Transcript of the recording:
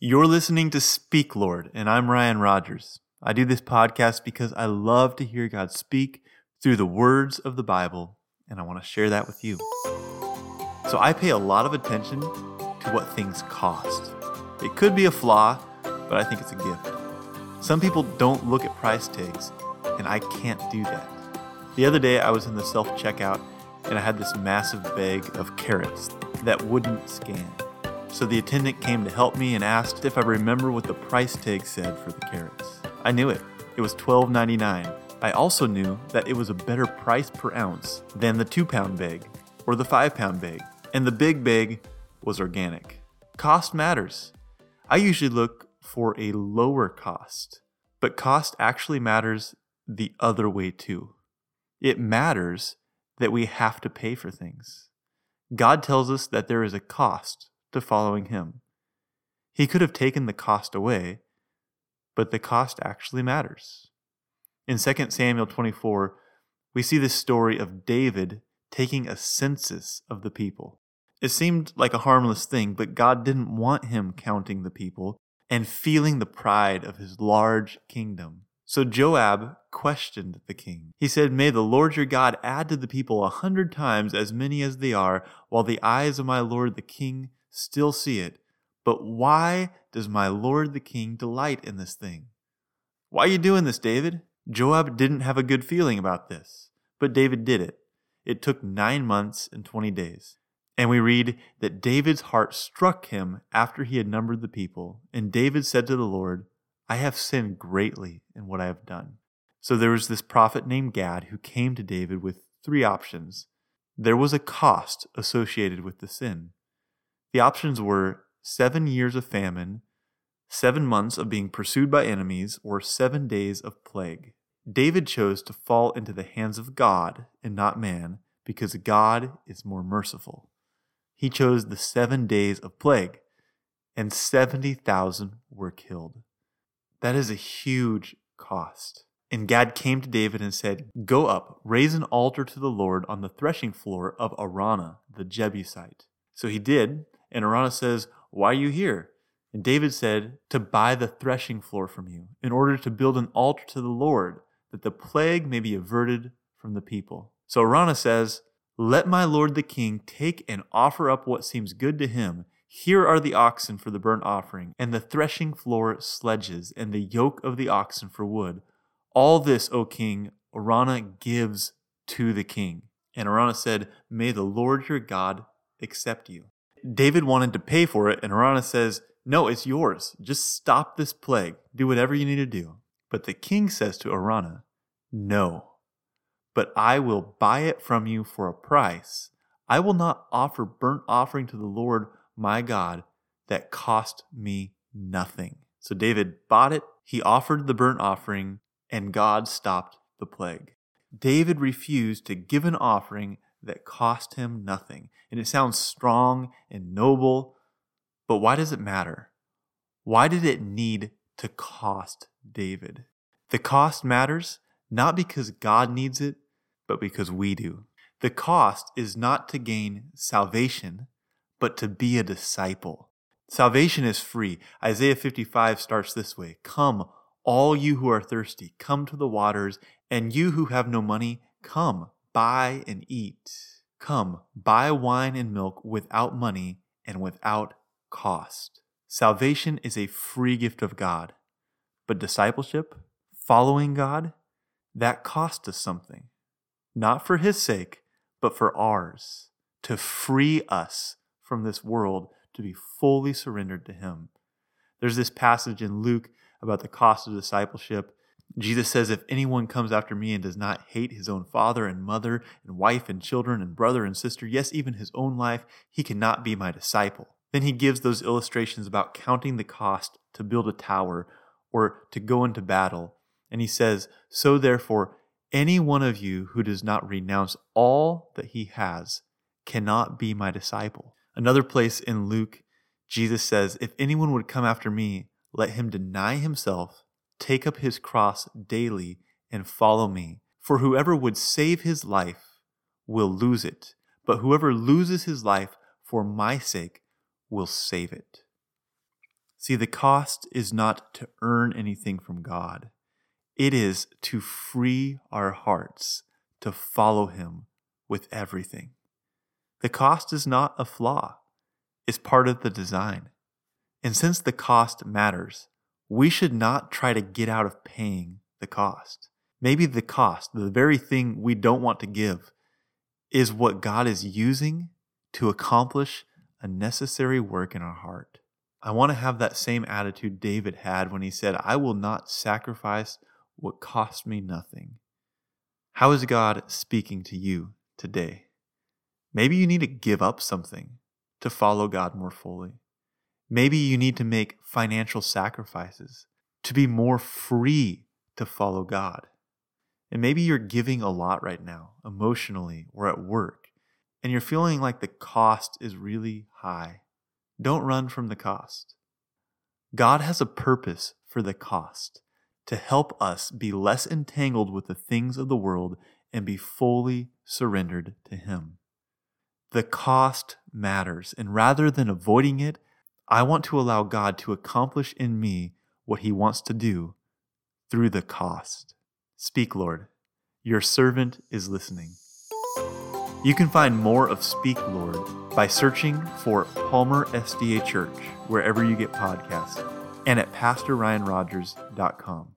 You're listening to Speak Lord, and I'm Ryan Rogers. I do this podcast because I love to hear God speak through the words of the Bible, and I want to share that with you. So I pay a lot of attention to what things cost. It could be a flaw, but I think it's a gift. Some people don't look at price tags, and I can't do that. The other day, I was in the self checkout and I had this massive bag of carrots that wouldn't scan. So the attendant came to help me and asked if I remember what the price tag said for the carrots. I knew it. It was $12.99. I also knew that it was a better price per ounce than the 2 pound bag or the 5 pound bag, and the big bag was organic. Cost matters. I usually look for a lower cost, but cost actually matters the other way too. It matters that we have to pay for things. God tells us that there is a cost to following Him. He could have taken the cost away, but the cost actually matters. In 2 Samuel 24, we see the story of David taking a census of the people. It seemed like a harmless thing, but God didn't want him counting the people and feeling the pride of his large kingdom. So Joab questioned the king. He said, May the Lord your God add to the people a hundred times as many as they are, while the eyes of my Lord the king still see it. But why does my Lord the king delight in this thing? Why are you doing this, David? Joab didn't have a good feeling about this, but David did it. It took nine months and 20 days. And we read that David's heart struck him after he had numbered the people. And David said to the Lord, I have sinned greatly in what I have done. So there was this prophet named Gad who came to David with three options. There was a cost associated with the sin. The options were seven years of famine, seven months of being pursued by enemies, or seven days of plague. David chose to fall into the hands of God and not man because God is more merciful. He chose the seven days of plague, and 70,000 were killed. That is a huge cost. And Gad came to David and said, Go up, raise an altar to the Lord on the threshing floor of Araunah the Jebusite. So he did, and Araunah says, Why are you here? And David said, To buy the threshing floor from you, in order to build an altar to the Lord, that the plague may be averted from the people. So Araunah says, Let my lord the king take and offer up what seems good to him here are the oxen for the burnt offering, and the threshing floor sledges, and the yoke of the oxen for wood. All this, O king, Araunah gives to the king. And Araunah said, May the Lord your God accept you. David wanted to pay for it, and Araunah says, No, it's yours. Just stop this plague. Do whatever you need to do. But the king says to Araunah, No, but I will buy it from you for a price. I will not offer burnt offering to the Lord my God that cost me nothing. So David bought it, he offered the burnt offering, and God stopped the plague. David refused to give an offering that cost him nothing. And it sounds strong and noble, but why does it matter? Why did it need to cost David? The cost matters not because God needs it, but because we do. The cost is not to gain salvation, but to be a disciple. Salvation is free. Isaiah 55 starts this way Come, all you who are thirsty, come to the waters, and you who have no money, come, buy and eat. Come, buy wine and milk without money and without cost. Salvation is a free gift of God, but discipleship, following God, that cost us something. Not for His sake, but for ours, to free us from this world to be fully surrendered to Him. There's this passage in Luke about the cost of discipleship. Jesus says, If anyone comes after me and does not hate his own father and mother and wife and children and brother and sister, yes, even his own life, he cannot be my disciple. Then he gives those illustrations about counting the cost to build a tower or to go into battle. And he says, So therefore, any one of you who does not renounce all that he has cannot be my disciple. Another place in Luke, Jesus says, If anyone would come after me, let him deny himself, take up his cross daily, and follow me. For whoever would save his life will lose it, but whoever loses his life for my sake will save it. See, the cost is not to earn anything from God, it is to free our hearts to follow Him with everything. The cost is not a flaw, it's part of the design. And since the cost matters, we should not try to get out of paying the cost. Maybe the cost, the very thing we don't want to give, is what God is using to accomplish a necessary work in our heart. I want to have that same attitude David had when he said, I will not sacrifice what cost me nothing. How is God speaking to you today? Maybe you need to give up something to follow God more fully. Maybe you need to make financial sacrifices to be more free to follow God. And maybe you're giving a lot right now, emotionally or at work, and you're feeling like the cost is really high. Don't run from the cost. God has a purpose for the cost to help us be less entangled with the things of the world and be fully surrendered to Him. The cost matters, and rather than avoiding it, I want to allow God to accomplish in me what He wants to do through the cost. Speak, Lord. Your servant is listening. You can find more of Speak, Lord by searching for Palmer SDA Church wherever you get podcasts and at PastorRyanRogers.com.